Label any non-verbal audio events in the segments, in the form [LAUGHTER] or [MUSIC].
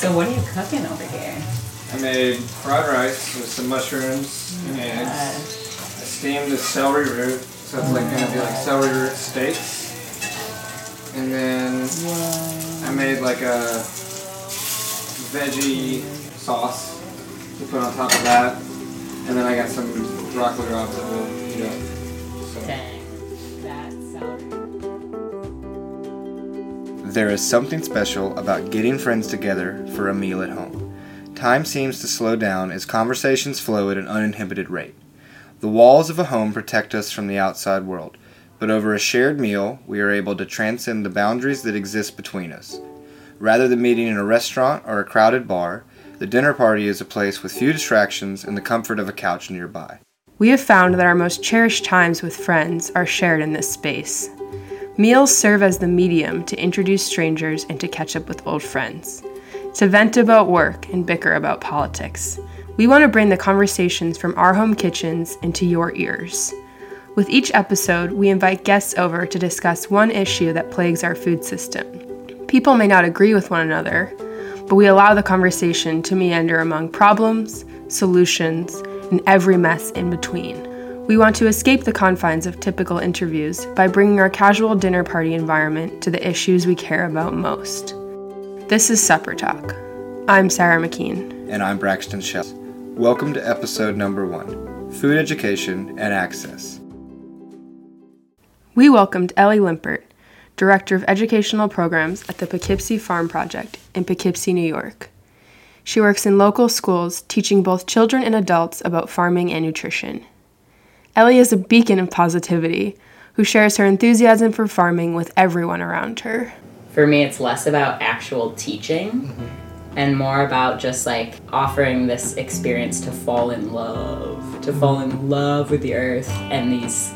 So what are you cooking over here? I made fried rice with some mushrooms and mm, eggs. I steamed the celery root, so it's like gonna be like mm. celery root steaks. And then I made like a veggie sauce to put on top of that. And then I got some broccoli rabe that we'll eat up. There is something special about getting friends together for a meal at home. Time seems to slow down as conversations flow at an uninhibited rate. The walls of a home protect us from the outside world, but over a shared meal, we are able to transcend the boundaries that exist between us. Rather than meeting in a restaurant or a crowded bar, the dinner party is a place with few distractions and the comfort of a couch nearby. We have found that our most cherished times with friends are shared in this space. Meals serve as the medium to introduce strangers and to catch up with old friends, to vent about work and bicker about politics. We want to bring the conversations from our home kitchens into your ears. With each episode, we invite guests over to discuss one issue that plagues our food system. People may not agree with one another, but we allow the conversation to meander among problems, solutions, and every mess in between. We want to escape the confines of typical interviews by bringing our casual dinner party environment to the issues we care about most. This is Supper Talk. I'm Sarah McKean. And I'm Braxton Shell. Welcome to episode number one Food Education and Access. We welcomed Ellie Limpert, Director of Educational Programs at the Poughkeepsie Farm Project in Poughkeepsie, New York. She works in local schools teaching both children and adults about farming and nutrition. Ellie is a beacon of positivity who shares her enthusiasm for farming with everyone around her. For me, it's less about actual teaching mm-hmm. and more about just like offering this experience to fall in love, to fall in mm-hmm. love with the earth and these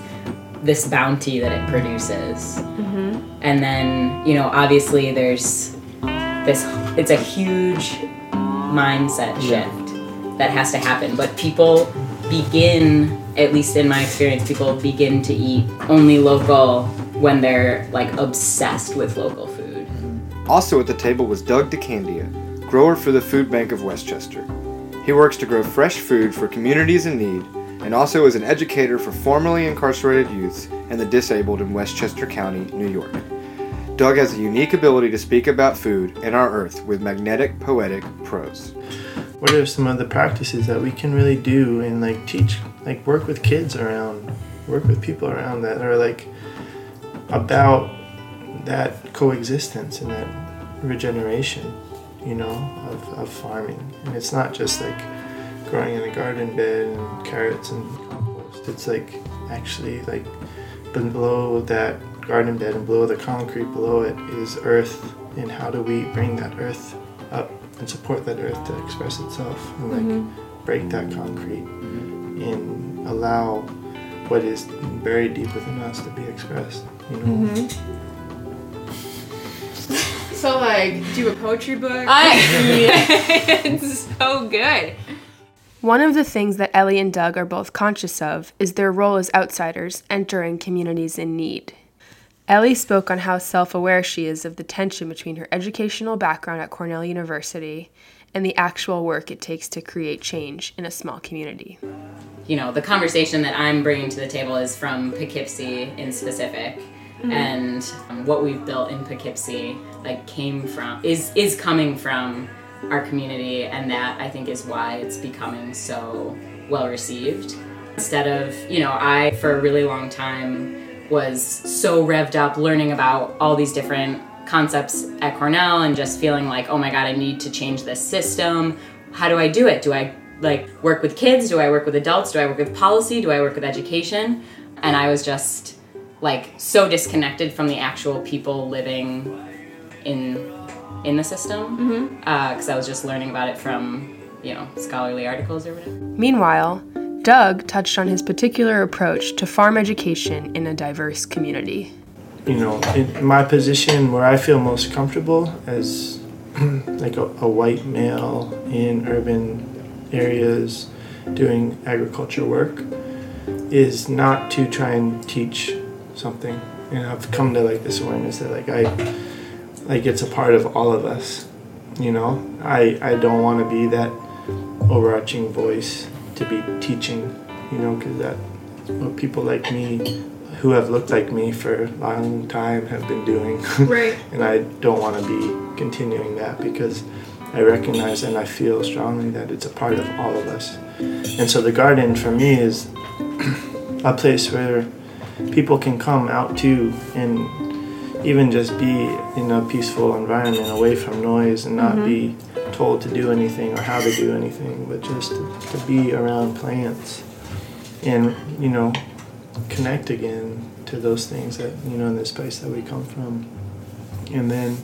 this bounty that it produces. Mm-hmm. And then, you know, obviously there's this it's a huge mindset shift that has to happen, but people begin at least in my experience people begin to eat only local when they're like obsessed with local food. Also at the table was Doug DeCandia, grower for the Food Bank of Westchester. He works to grow fresh food for communities in need and also is an educator for formerly incarcerated youths and the disabled in Westchester County, New York. Doug has a unique ability to speak about food and our earth with magnetic, poetic prose. What are some of the practices that we can really do and like teach like work with kids around work with people around that are like about that coexistence and that regeneration you know of, of farming? And it's not just like growing in a garden bed and carrots and compost. It's like actually like below that garden bed and below the concrete below it is earth. And how do we bring that earth and support that earth to express itself and like mm-hmm. break that concrete mm-hmm. and allow what is buried deep within us to be expressed you know mm-hmm. [LAUGHS] So, like, do you have a poetry book? I, [LAUGHS] it's [LAUGHS] so good. One of the things that Ellie and Doug are both conscious of is their role as outsiders entering communities in need. Ellie spoke on how self aware she is of the tension between her educational background at Cornell University and the actual work it takes to create change in a small community. you know, the conversation that I'm bringing to the table is from Poughkeepsie in specific. And um, what we've built in Poughkeepsie, like, came from, is, is coming from our community, and that I think is why it's becoming so well received. Instead of, you know, I, for a really long time, was so revved up learning about all these different concepts at Cornell and just feeling like, oh my god, I need to change this system. How do I do it? Do I like work with kids? Do I work with adults? Do I work with policy? Do I work with education? And I was just like so disconnected from the actual people living in in the system mm-hmm. uh, because I was just learning about it from you know scholarly articles or whatever. Meanwhile, Doug touched on his particular approach to farm education in a diverse community. you know in my position where i feel most comfortable as [CLEARS THROAT] like a, a white male in urban areas doing agriculture work is not to try and teach something and i've come to like this awareness that like i like it's a part of all of us you know, I I don't want to be that overarching voice to be teaching, you know, because that what people like me who have looked like me for a long time have been doing. [LAUGHS] Right. and I don't want to be continuing that because I recognize and I feel strongly that it's a part of all of us. And so the garden for me is [CLEARS THROAT] a place where people can come out to and even just be in a peaceful environment away from noise and not mm-hmm. be told to do anything or how to do anything, but just to, to be around plants and, you know, connect again to those things that, you know, in this place that we come from. And then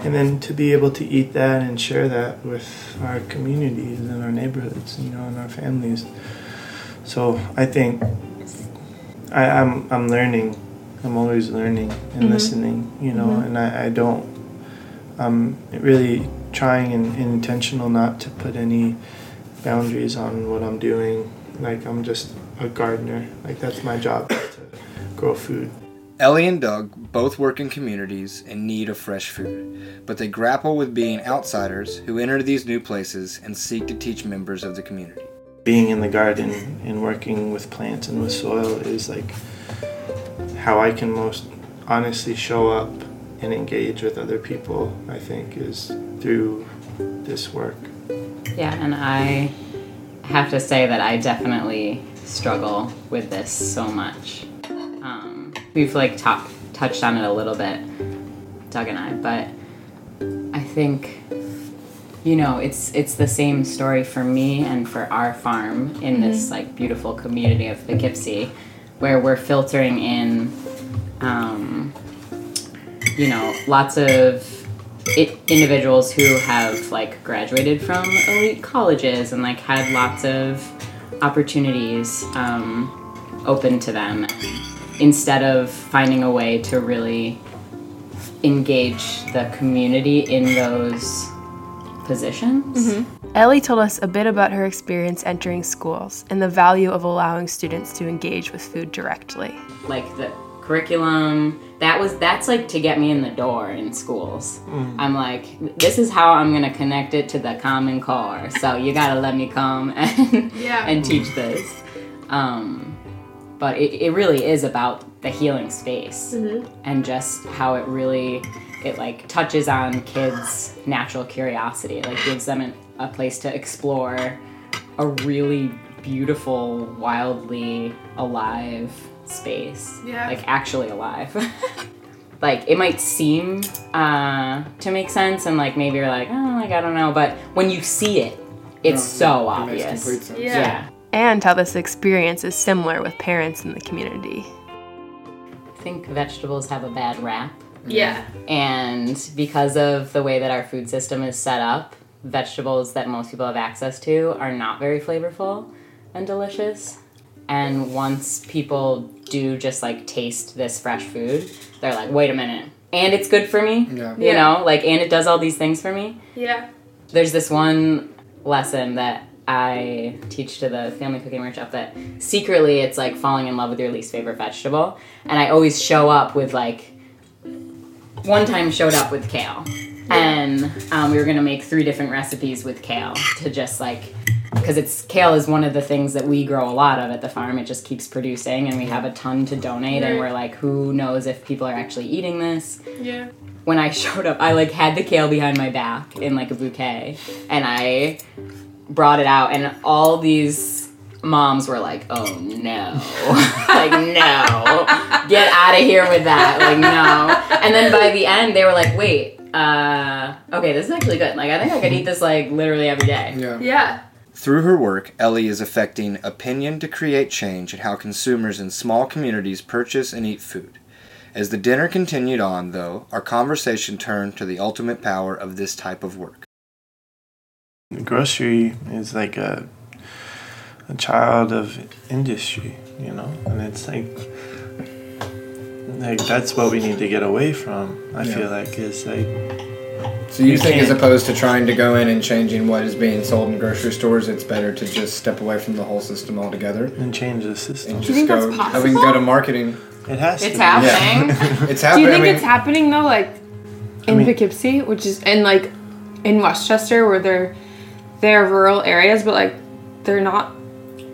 and then to be able to eat that and share that with our communities and our neighborhoods, you know, and our families. So I think I, I'm I'm learning. I'm always learning and mm-hmm. listening, you know, mm-hmm. and I, I don't I'm really trying and, and intentional not to put any boundaries on what I'm doing. Like I'm just a gardener. Like that's my job to grow food. Ellie and Doug both work in communities in need of fresh food, but they grapple with being outsiders who enter these new places and seek to teach members of the community. being in the garden and working with plants and with soil is like how I can most honestly show up and engage with other people, I think, is through this work. Yeah, and I have to say that I definitely struggle with this so much. Um, we've like talked touched on it a little bit, Doug and I, but I think you know it's it's the same story for me and for our farm in this like beautiful community of Poughkeepsie, where we're filtering in, um, you know, lots of it, individuals who have like graduated from elite colleges and like had lots of opportunities um, open to them instead of finding a way to really engage the community in those positions Ellie told us a bit about her experience entering schools and the value of allowing students to engage with food directly. like the curriculum. That was that's like to get me in the door in schools. I'm like this is how i'm gonna connect it to the common core. So you gotta let me come [LAUGHS] and Yeah. and teach this. Um but it, it really is about the healing space and just how it really it like touches on kids natural curiosity. It like gives them an, a place to explore a really beautiful wildly alive space Yeah. like actually alive [LAUGHS] like it might seem uh, to make sense and like maybe you're like oh like i don't know but when you see it it's so It obvious complete sense. yeah And how this experience is similar with parents in the community. i think vegetables have a bad rap Yeah. And because of the way that our food system is set up, vegetables that most people have access to are not very flavorful and delicious. And once people do just like taste this fresh food, they're like, wait a minute. And it's good for me. Yeah. You know, like, and it does all these things for me. Yeah. There's this one lesson that I teach to the family cooking workshop that secretly it's like falling in love with your least favorite vegetable. And I always show up with like, one time showed up with kale. And um, we were gonna make three different recipes with kale to just like, because it's kale is one of the things that we grow a lot of at the farm. It just keeps producing, and we have a ton to donate. And we're like, who knows if people are actually eating this? Yeah. when I [LAUGHS] showed up, I like had the kale behind my back in like a bouquet, and I brought it out, and all these moms were like, "Oh no, [LAUGHS] like no, get out of here with that, like no." And then by the end, they were like, "Wait, uh, okay, this is actually good. Like I think I could eat this like literally every day." Yeah. Yeah. Through her work, Ellie is affecting opinion to create change in how consumers in small communities purchase and eat food. As the dinner continued on, though, our conversation turned to the ultimate power of this type of work. The grocery is like a a child of industry, you know, and it's like like that's what we need to get away from. I Yeah. feel like is like So you You think, as can't- opposed to trying to go in and changing what is being sold in grocery stores, it's better to just step away from the whole system altogether and change the system. and you just think go. that's How we can go to marketing. It has It's to. be. happening. [LAUGHS] It's happening. Do you think I mean, it's happening though, like in mean- Poughkeepsie, which is and like in Westchester where they're they're rural areas, but like they're not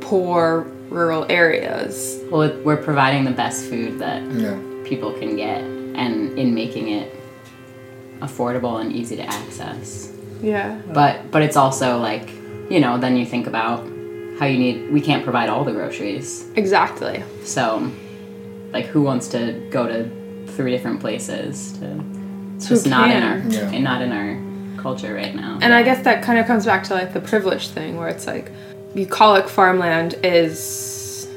poor rural areas. Well, we're providing the best food that Yeah. people can get, and in making it affordable and easy to access. Yeah. But but it's also like you know then you think about how you need we can't provide all the groceries, Exactly. so like who wants to go to three different places to it's just not in our? Yeah. and not in our culture right now. And I guess that kind of comes back to like the privilege thing where it's like bucolic farmland is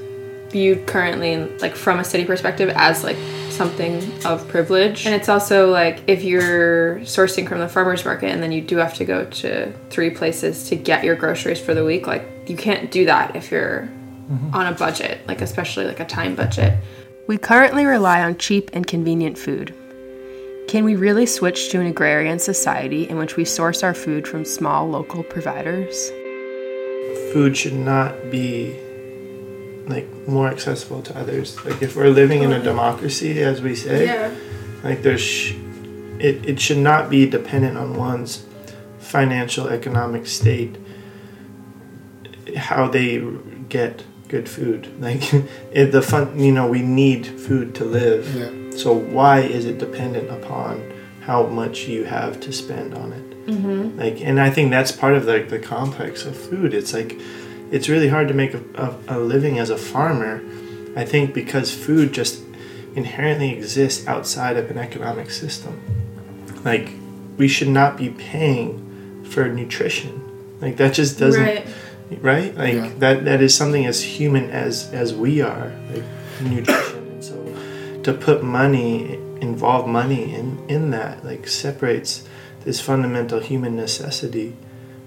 viewed currently like from a city perspective as like something of privilege. And it's also like if you're sourcing from the farmers market and then you do have to go to three places to get your groceries for the week, like you can't do that if you're mm-hmm. on a budget, like especially like a time budget. We currently rely on cheap and convenient food. Can we really switch to an agrarian society in which we source our food from small local providers? food should not be like more accessible to others. Like if we're living in a democracy, as we say, like there's, sh- it it should not be dependent on one's financial economic state how they get good food. [LAUGHS] Like if the fun, you know, we need food to live. Yeah. So why is it dependent upon how much you have to spend on it? Mm-hmm. Like, and I think that's part of like the complex of food. It's like, it's really hard to make a, a, a living as a farmer. I think because food just inherently exists outside of an economic system. Like, we should not be paying for nutrition. Like that just doesn't right like Yeah. that that is something as human as as we are like nutrition and so to put money involve money in in that like separates this fundamental human necessity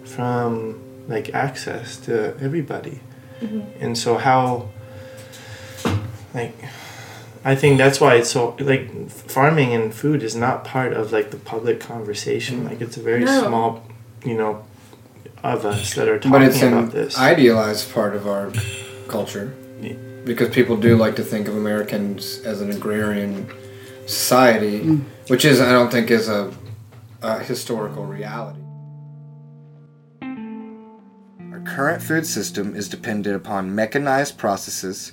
from like access to everybody mm-hmm. and so how like I think that's why it's so like farming and food is not part of like the public conversation. Mm-hmm. Like it's a very No. small, you know, of us that are talking But it's about an this. idealized part of our culture Yeah. because people do like to think of Americans as an agrarian society, mm. which is I don't think is a, a historical reality. Current food system is dependent upon mechanized processes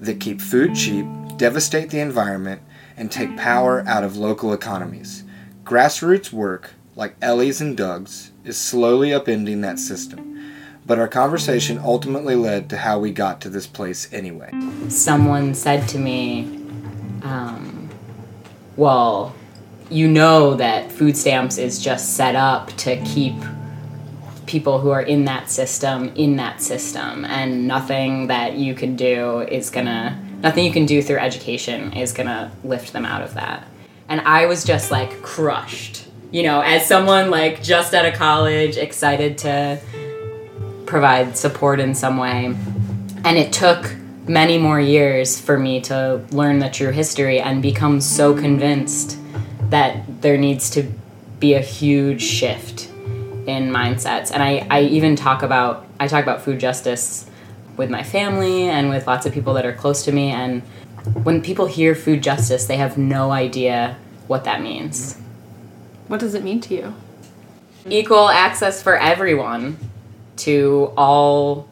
that keep food cheap, devastate the environment, and take power out of local economies. Grassroots work, like Ellie's and Doug's, is slowly upending that system. But our conversation ultimately led to how we got to this place anyway. someone said to me, um, well, you know that food stamps is just set up to keep people who are in that system in that system, and nothing that you can do is gonna, nothing you can do through education is gonna lift them out of that. And I was just like crushed, you know, as someone like just out of college, excited to provide support in some way. And it took many more years for me to learn the true history and become so convinced that there needs to be a huge shift in mindsets. And I, I even talk about I talk about food justice with my family and with lots of people that are close to me and when people hear food justice, they have no idea what that means. What does it mean to you? Equal access for everyone to all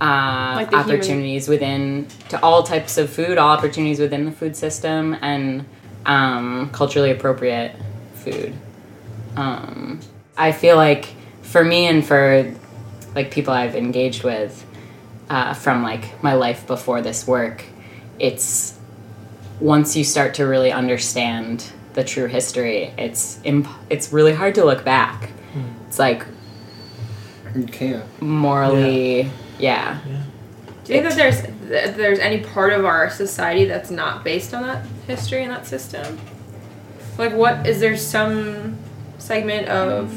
uh, Like the human- opportunities within to all types of food, all opportunities within the food system, and um, culturally appropriate food. Um, I feel like for me and for like people I've engaged with uh, from like my life before this work, it's once you start to really understand the true history, it's imp- it's really hard to look back. It's like You can't. morally, yeah. Do you think that there's that there's any part of our society that's not based on that history and that system? Like, what is there some segment of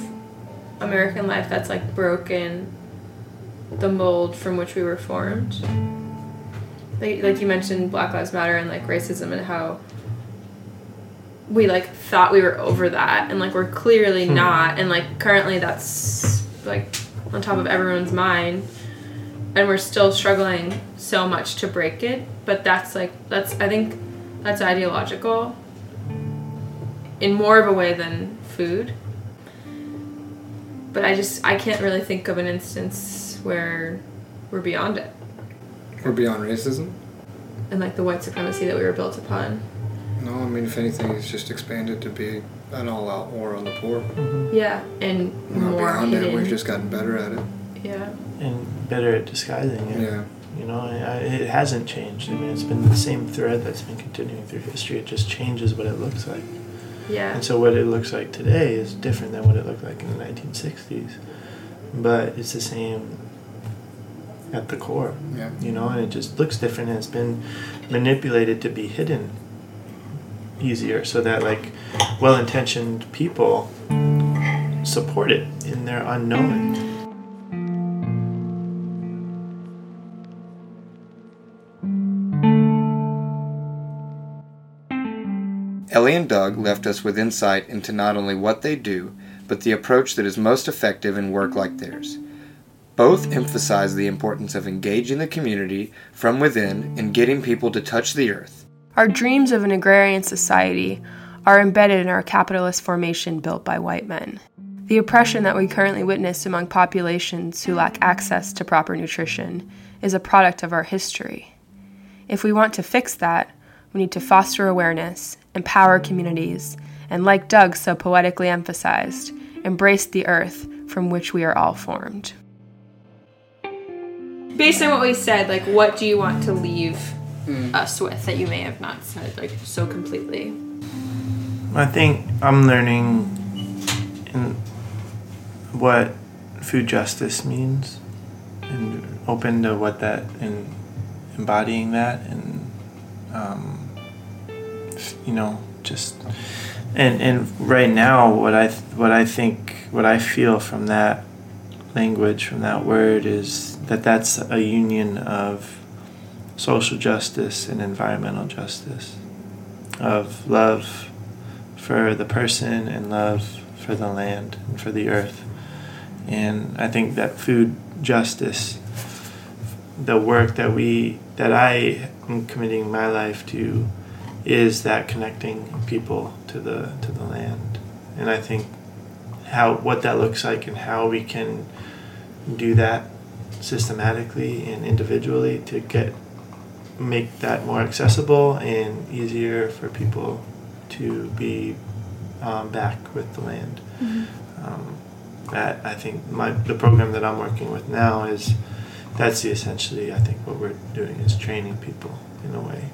American life that's like broken the mold from which we were formed? Like, like you mentioned, Black Lives Matter and like racism and how we like thought we were over that and like we're clearly hmm. not and like currently that's like on top of everyone's mind and we're still struggling so much to break it. But that's like that's i think that's ideological in more of a way than food but I just I can't really think of an instance where we're beyond it We're beyond racism. and like the white supremacy that we were built upon. No, I mean if anything, it's just expanded to be an all-out war on the poor. Mm-hmm. Yeah, and We're not more beyond hidden. it. We've just gotten better at it. yeah. and better at disguising it. Yeah. You know, I, I, it hasn't changed. I mean, it's been the same thread that's been continuing through history. It just changes what it looks like. Yeah. And so, what it looks like today is different than what it looked like in the 1960s. But it's the same at the core. Yeah. You know, and it just looks different and it's been manipulated to be hidden easier so that, like, well intentioned people support it in their unknowing. Ellie and Doug left us with insight into not only what they do, but the approach that is most effective in work like theirs. Both emphasize the importance of engaging the community from within and getting people to touch the earth. Our dreams of an agrarian society are embedded in our capitalist formation built by white men. The oppression that we currently witness among populations who lack access to proper nutrition is a product of our history. If we want to fix that, we need to foster awareness, empower communities, and, like Doug so poetically emphasized, embrace the earth from which we are all formed. Based on what we said, like what do you want to leave us with that you may have not said like so completely? I think I'm learning in what food justice means and open to what that and embodying that and um, you know just and and right now what I what I think what I feel from that language from that word is that that's a union of social justice and environmental justice of love for the person and love for the land and for the earth. And I think that food justice, the work that we that I am committing my life to, is that connecting people to the to the land. And I think how what that looks like and how we can do that systematically and individually to get make that more accessible and easier for people to be um, back with the land. Um, that I think my the program that I'm working with now is that's the essentially I think what we're doing is training people in a way,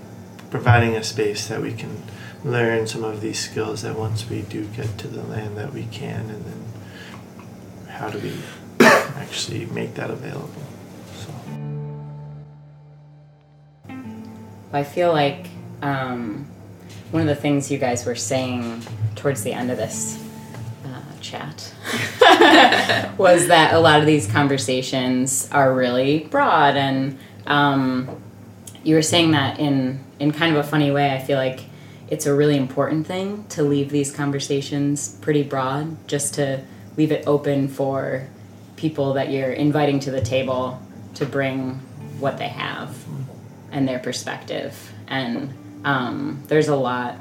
providing a space that we can learn some of these skills that once we do get to the land that we can, and then how do we actually make that available. So. I feel like um, one of the things you guys were saying towards the end of this uh, chat [LAUGHS] was that a lot of these conversations are really broad, and um, you were saying that in in kind of a funny way. I feel like it's a really important thing to leave these conversations pretty broad, just to leave it open for people that you're inviting to the table to bring what they have and their perspective. And um, there's a lot,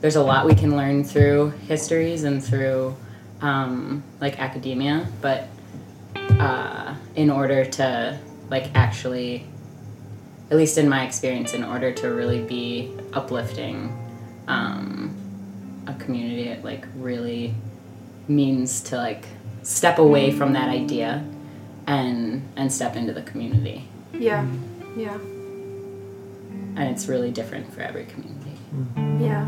there's a lot we can learn through histories and through um, like academia. But uh, in order to like actually, at least in my experience, in order to really be uplifting um, a community, it like really means to like step away from that idea and and step into the community Yeah. Yeah. and it's really different for every community. Yeah.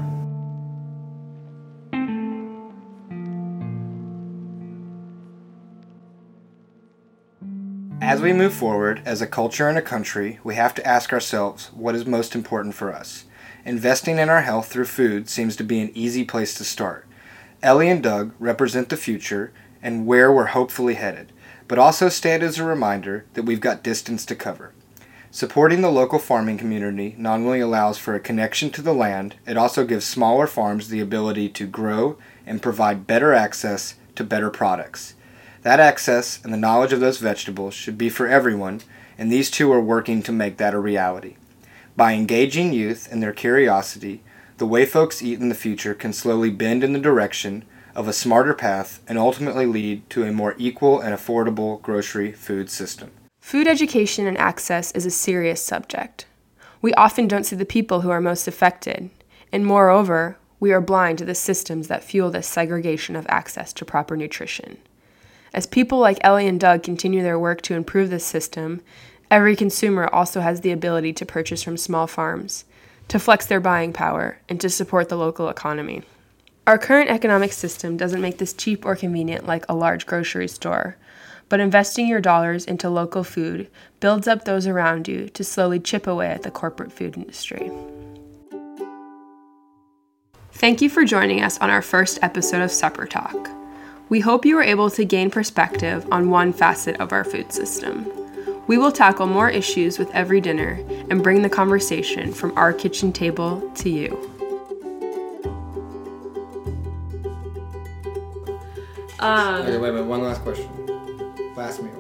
As we move forward as a culture and a country, we have to ask ourselves what is most important for us. Investing in our health through food seems to be an easy place to start. Ellie and Doug represent the future and where we're hopefully headed, but also stand as a reminder that we've got distance to cover. Supporting the local farming community not only allows for a connection to the land, it also gives smaller farms the ability to grow and provide better access to better products. That access and the knowledge of those vegetables should be for everyone, and these two are working to make that a reality. By engaging youth in their curiosity, the way folks eat in the future can slowly bend in the direction of a smarter path and ultimately lead to a more equal and affordable grocery food system. Food education and access is a serious subject. We often don't see the people who are most affected, and moreover, we are blind to the systems that fuel this segregation of access to proper nutrition. As people like Ellie and Doug continue their work to improve this system, every consumer also has the ability to purchase from small farms, to flex their buying power, and to support the local economy. Our current economic system doesn't make this cheap or convenient like a large grocery store, but investing your dollars into local food builds up those around you to slowly chip away at the corporate food industry. Thank you for joining us on our first episode of Supper Talk. We hope you were able to gain perspective on one facet of our food system. We will tackle more issues with every dinner and bring the conversation from our kitchen table to you. Um, Okay, wait a minute. One last question. Last meal.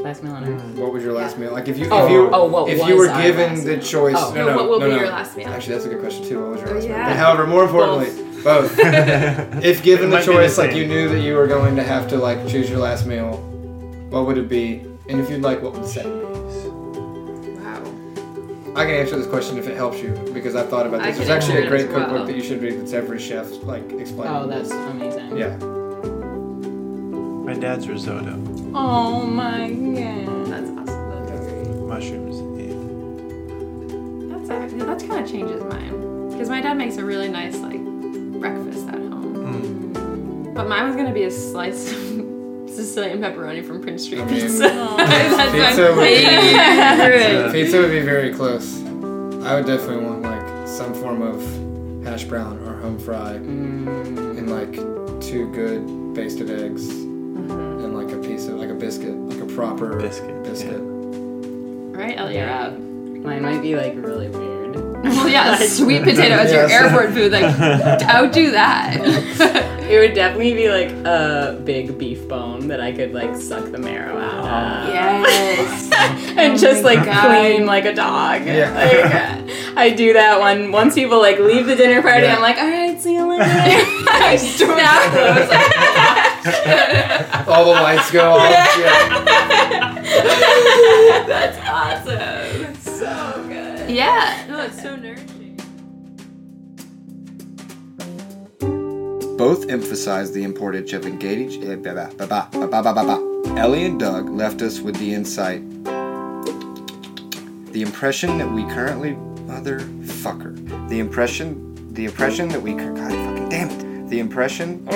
Last meal on earth. What was your last meal? Like if you Oh, if you oh, what if you were given the meal? choice. Oh. No, No, no, what will no, be no. your last meal? Actually, that's a good question too. What was your Oh, last meal? yeah. However, more importantly, both. [LAUGHS] if given the might be the choice, like you knew that you were going to have to like choose your last meal, what would it be? And if you'd like, what would it say? wow. I can answer this question if it helps you because I've thought about I this. There's actually a great as cookbook well. that you should read. That's every chef like explaining. Oh, that's amazing. yeah. My dad's risotto, Oh my god. That's awesome. That's great. mushrooms. That's actually, that's kind of changes mine. Because my dad makes a really nice like breakfast at home. Mm. But mine was gonna be a slice of [LAUGHS] Sicilian pepperoni from Prince Street I mean, Pizza. [LAUGHS] that's pizza would be- favorite. Pizza would be very close. I would definitely want like some form of hash brown or home fry Mm. and like two good basted eggs and like a piece of like a biscuit, like a proper Biscuit, biscuit. Right, Ellie, you're up. Mine might be like really weird. Well, yeah, sweet [LAUGHS] potato as your airport food. Like, [LAUGHS] outdo that. [LAUGHS] It would definitely be like a big beef bone that I could like suck the marrow out oh. of. yes. Oh and Oh just like God. clean like a dog. Yeah. Like, uh, I do that when once people like leave the dinner party, Yeah. I'm like, all right, see you later. I snap those. All the lights go off. Yeah. That's awesome. So good. Yeah. both emphasized the importance of engaging. Ellie and Doug left us with the insight the impression that we currently motherfucker the impression the impression that we God fucking damn it the impression